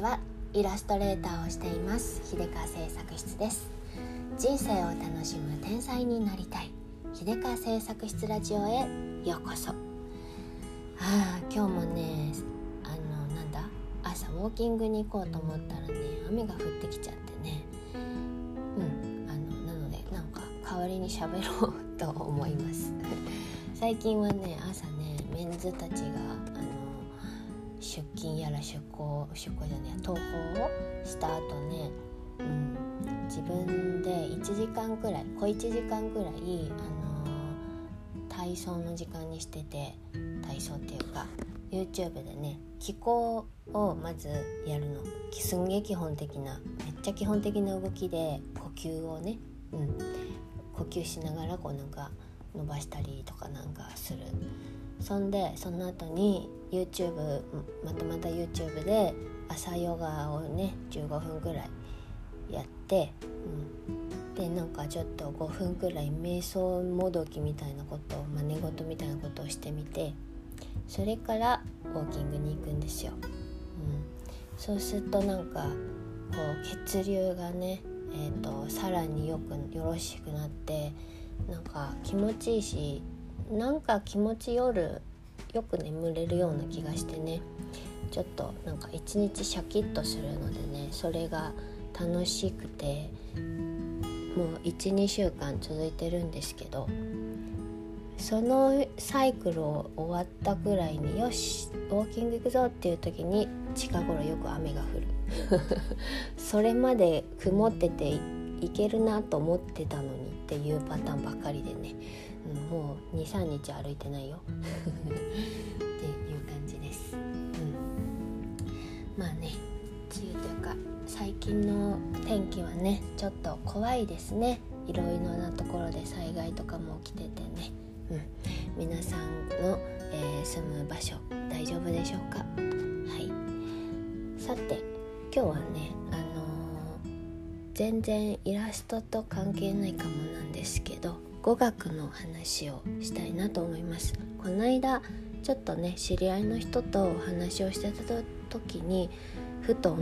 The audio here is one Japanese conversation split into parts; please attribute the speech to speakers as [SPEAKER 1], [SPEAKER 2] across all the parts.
[SPEAKER 1] ちはイラストレーターをしています。秀川製作室です。人生を楽しむ天才になりたい。秀川製作室ラジオへようこそ。ああ今日もねあのなんだ？朝ウォーキングに行こうと思ったらね雨が降ってきちゃってね。うんあのなのでなんか代わりに喋ろうと思います。最近はね朝ねメンズたちが出勤やら出向出向じゃねえ登校をした後ね、うん、自分で1時間くらい小1時間くらい、あのー、体操の時間にしてて体操っていうか YouTube でね気候をまずやるの。すんげえ基本的なめっちゃ基本的な動きで呼吸をね、うん、呼吸しながらこうなんか伸ばしたりとかなんかする。そんでその後に YouTube またまた YouTube で朝ヨガをね15分くらいやって、うん、でなんかちょっと5分くらい瞑想もどきみたいなことを真似事みたいなことをしてみてそれからウォーキングに行くんですよ。うん、そうするとなんかこう血流がね、えー、とさらによくよろしくなってなんか気持ちいいしなんか気持ち夜よく眠れるような気がしてね。ちょっとなんか一日シャキッとするのでねそれが楽しくてもう12週間続いてるんですけどそのサイクルを終わったくらいによしウォーキング行くぞっていう時に近頃よく雨が降る。それまで曇ってていけるなと思ってたのにっていうパターンばっかりでね。もう23日歩いてないよ。っていう感じです、うん、まあね梅雨というか最近の天気はねちょっと怖いですね。いろいろなところで災害とかも起きててね、うん、皆さんの、えー、住む場所大丈夫でしょうか？はい。さて今日はねあのー、全然イラストと関係ないかもなんですけど語学の話をしたいなと思います。この間ちょっとね知り合いの人とお話をしてた時にふと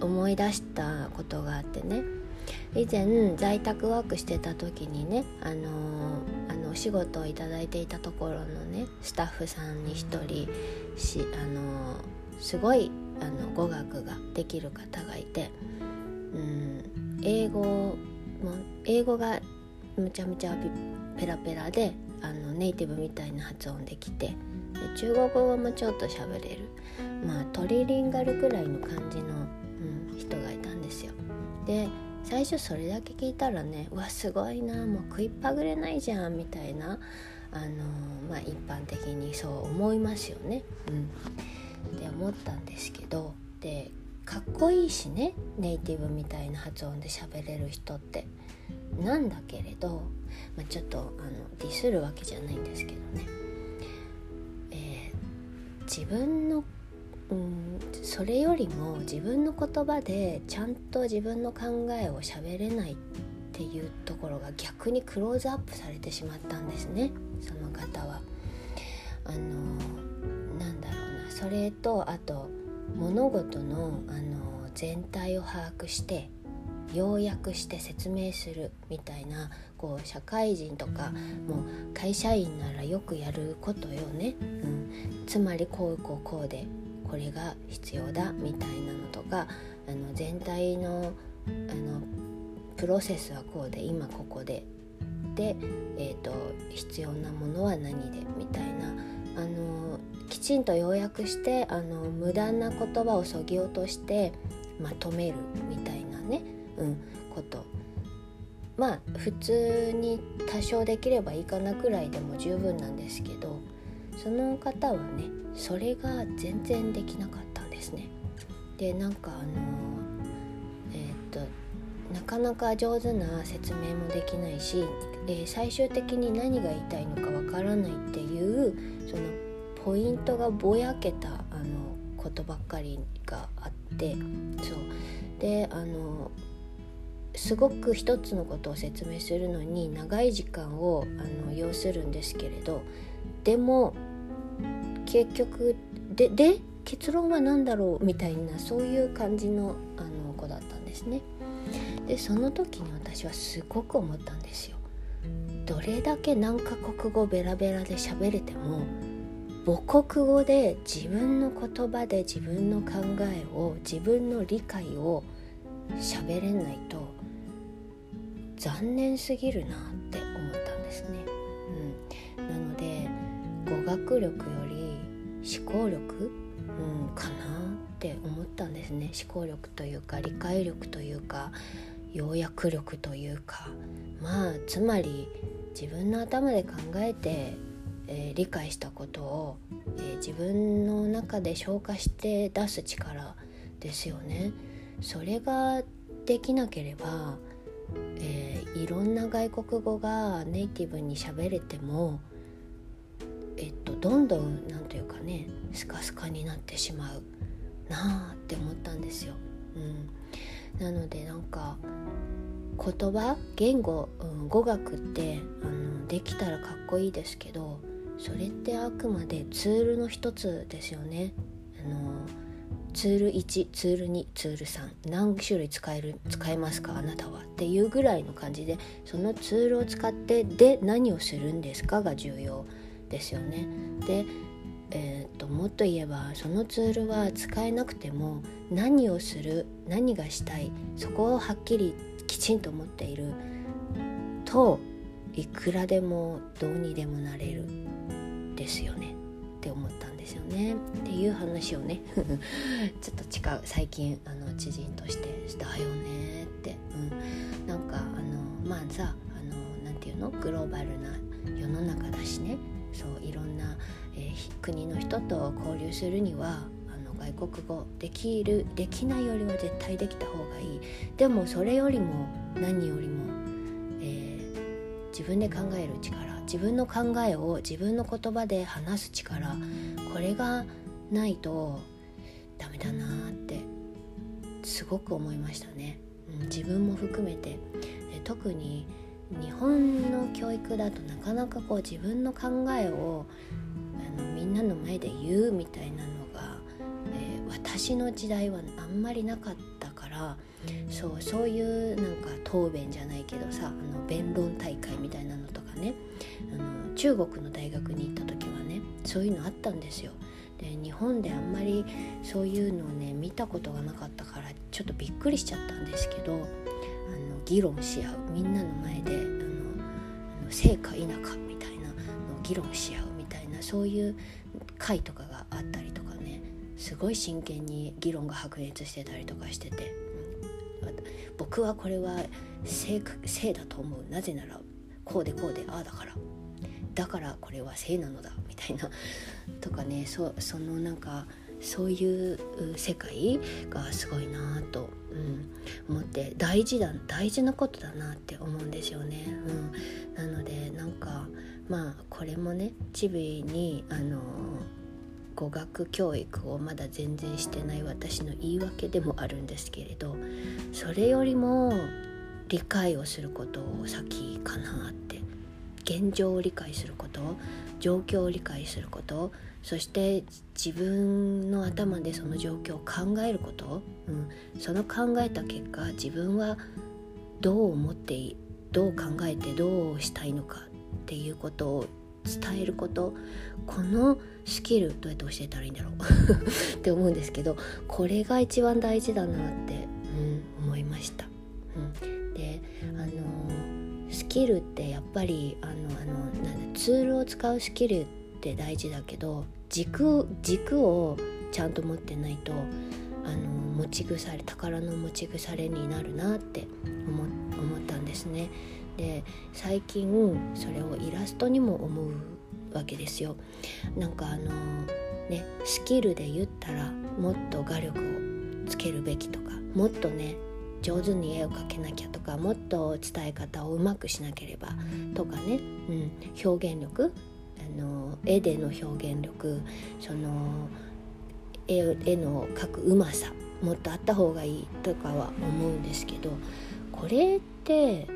[SPEAKER 1] 思い出したことがあってね。以前在宅ワークしてた時にねあのー、あのお仕事をいただいていたところのねスタッフさんに一人しあのー、すごいあの語学ができる方がいてうん英語も英語がむちゃむちゃペラペラであのネイティブみたいな発音できてで中国語もちょっと喋れるまあトリリンガルぐらいの感じの、うん、人がいたんですよ。で最初それだけ聞いたらねうわすごいなもう食いっぱぐれないじゃんみたいなあのまあ一般的にそう思いますよね。うん、って思ったんですけどでかっこいいしねネイティブみたいな発音で喋れる人ってなんだけれど、まあ、ちょっとあのディスるわけじゃないんですけどね、えー、自分のうんそれよりも自分の言葉でちゃんと自分の考えを喋れないっていうところが逆にクローズアップされてしまったんですね。その方は。あのなんだろうな。それとあと物事のあの全体を把握して要約して説明するみたいなこう社会人とかもう会社員ならよくやることよね、うん、つまりこうこうこうでこれが必要だみたいなのとかあの全体のあのプロセスはこうで今ここで。で、えーと、必要なものは何でみたいな。あのきちんと要約してあの無駄な言葉をそぎ落としてまとめるみたいなねうん、ことまあ普通に多少できればいいかなくらいでも十分なんですけどその方はねそれが全然できなかったんですね。でなんかあのえー、っとなかなか上手な説明もできないし、えー、最終的に何が言いたいのかわからないっていうそのポイントがぼやけたあのことばっかりがあってそうであのすごく一つのことを説明するのに長い時間をあの要するんですけれどでも結局でで結論は何だろうみたいなそういう感じのあの子だったんですね。でその時に私はすごく思ったんですよ。どれだけ何カ国語ベラベラで喋れても母国語で自分の言葉で自分の考えを自分の理解を喋れないと残念すぎるなって思ったんですね。うん、なので語学力より思考力、うん、かなって思ったんですね思考力というか理解力というか要約力というかまあつまり自分の頭で考えて、えー、理解したことを、えー、自分の中で消化して出す力ですよね。それができなければ、えー、いろんな外国語がネイティブに喋れても、えっと、どんどん何というかねスカスカになってしまうなあって思ったんですよ。うん、なのでなんか言葉言語、うん、語学ってあのできたらかっこいいですけどそれってあくまでツールの一つですよね。あのツール1ツール2ツール3何種類使える使えますかあなたはっていうぐらいの感じでそのツールを使ってで何をするんですかが重要ですよね。でえーと、もっと言えばそのツールは使えなくても何をする何がしたいそこをはっきりきちんと持っているといくらでもどうにでもなれるですよねって思ったんですよね。っていう話をね。ちょっと違う最近あの知人として「だよね」って、うん、なんかあのまあさあのなんていうの？グローバルな世の中だしね。そういろんな、えー、国の人と交流するにはあの外国語できるできないよりは絶対できた方がいい。でもそれよりも何よりも、えー、自分で考える力自分の考えを自分の言葉で話す力これがないとダメだなってすごく思いましたね、うん、自分も含めて。特に日本の教育だとなかなかこう自分の考えをあのみんなの前で言うみたいなのが、えー、私の時代はあんまりなかったからそうそういうなんか答弁じゃないけどさあの弁論大会みたいなのとかねあの中国の大学に行った時はそういうのあったんですよ。で日本であんまりそういうのをね見たことがなかったからちょっとびっくりしちゃったんですけどあの議論し合う。みんなの前であの成果否かみたいなの議論し合うみたいなそういう会とかがあったりとかねすごい真剣に議論が白熱してたりとかしてて、僕はこれは正だと思う。なぜならこうでこうでああだから。だからこれは正なのだみたいなとかねそそのなんかそういう世界がすごいなと、うん、思って大事だ大事なことだなって思うんですよね。うん、なのでなんかまあこれもねチビにあの語学教育をまだ全然してない私の言い訳でもあるんですけれどそれよりも理解をすることを先かなって現状を理解すること状況を理解することそして自分の頭でその状況を考えること、うん、その考えた結果自分はどう思ってどう考えてどうしたいのかっていうことを伝えることこのスキルどうやって教えたらいいんだろう？って思うんですけどこれが一番大事だなって、うん、思いました。うん、であのスキルってやっぱりあのあのなんツールを使うスキルって大事だけど軸軸をちゃんと持ってないとあの持ち腐れ宝の持ち腐れになるなって思思ったんですね。で最近それをイラストにも思うわけですよ。なんかあのねスキルで言ったらもっと画力をつけるべきとかもっとね上手に絵を描けなきゃとかもっと伝え方をうまくしなければとかね、うん、表現力。あの絵での表現力。その絵絵の描くうまさ。もっとあった方がいいとかは思うんですけど。これって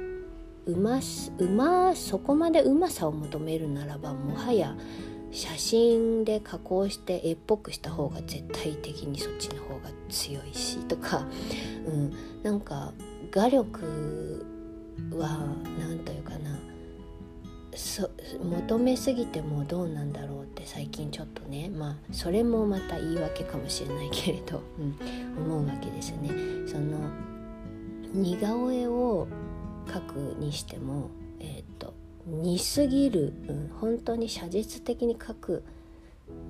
[SPEAKER 1] うまうまそこまでうまさを求めるならばもはや写真で加工して絵っぽくした方が絶対的にそっちの方が強いしとか、うん、なんか画力は何というかな。そ求めすぎてもどうなんだろうって最近ちょっとね。まあそれもまた言い訳かもしれないけれど、うん、思うわけですね。その似顔絵を描くにしても、えー、似すぎる、うん、本当に写実的に描く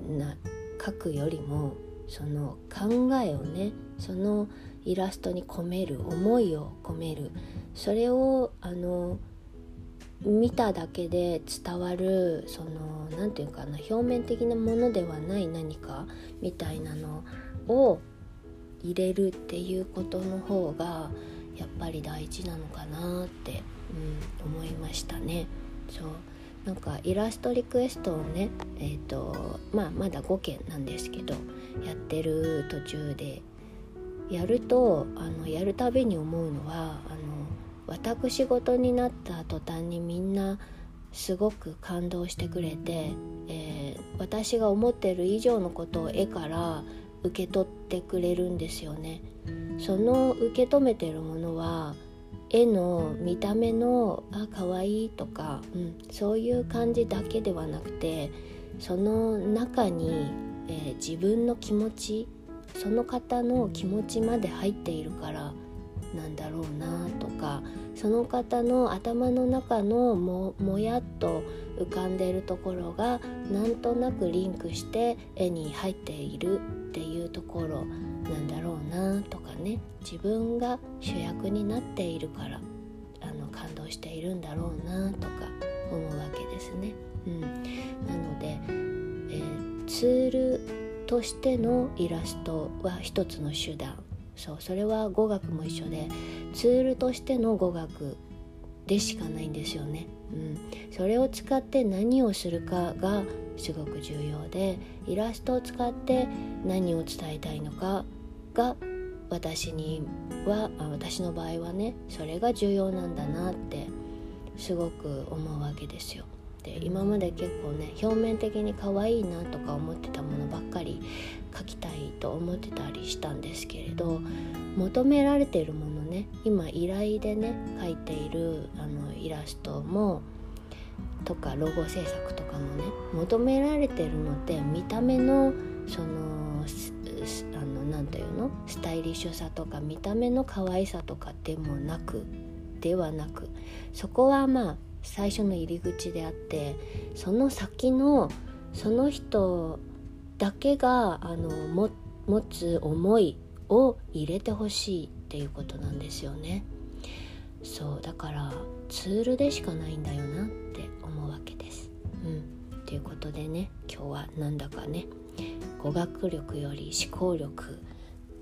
[SPEAKER 1] な描くよりもその考えをねそのイラストに込める思いを込めるそれをあの見ただけで伝わるその何て言うかな表面的なものではない何かみたいなのを入れるっていうことの方がやっぱり大事なのかなって、うん、思いましたね。そうなんかイラストリクエストをね、えーとまあ、まだ5件なんですけどやってる途中でやるとあのやるたびに思うのはあの私事になった途端にみんなすごく感動してくれて、えー、私が思ってる以上のことを絵から受け取ってくれるんですよね。その受け止めてるものは絵の見た目の「あ可愛いとか、うん、そういう感じだけではなくてその中に、えー、自分の気持ちその方の気持ちまで入っているからなんだろうなとかその方の頭の中のももやっと浮かんでいるところがなんとなくリンクして絵に入っているっていうところ。なんだろうなとかね自分が主役になっているからあの感動しているんだろうなとか思うわけですね。うん、なので、えー、ツールとしてのイラストは一つの手段そうそれは語学も一緒でツールとしての語学でしかないんですよね。うん、それを使って何をするかがすごく重要でイラストを使って何を伝えたいのかが私には私の場合はねそれが重要なんだなってすごく思うわけですよ。で今まで結構ね表面的に可愛いなとか思ってたものばっかり描きたいと思ってたりしたんですけれど求められているものね今依頼でね描いているあのイラストもとかロゴ制作とかもね求められてるのって見た目のその何て言うの？スタイリッシュさとか見た目の可愛さとかでもなくではなくそこはまあ最初の入り口であってその先のその人だけがあの持つ思いを入れてほしいっていうことなんですよね。そうだからツールでしかないんだよなって思うわけです。うん、ということでね今日はなんだかね語学力より思考力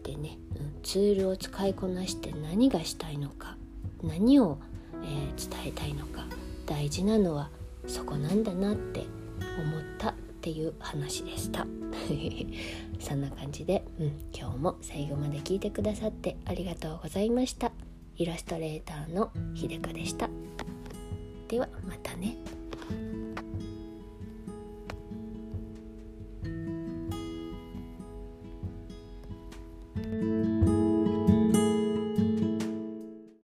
[SPEAKER 1] でね、うん、ツールを使いこなして何がしたいのか何を、えー、伝えたいのか大事なのはそこなんだなって思ったっていう話でした。そんな感じで、うん、今日も最後まで聞いてくださってありがとうございました。イラストレーターのひでかでした。ではまたね。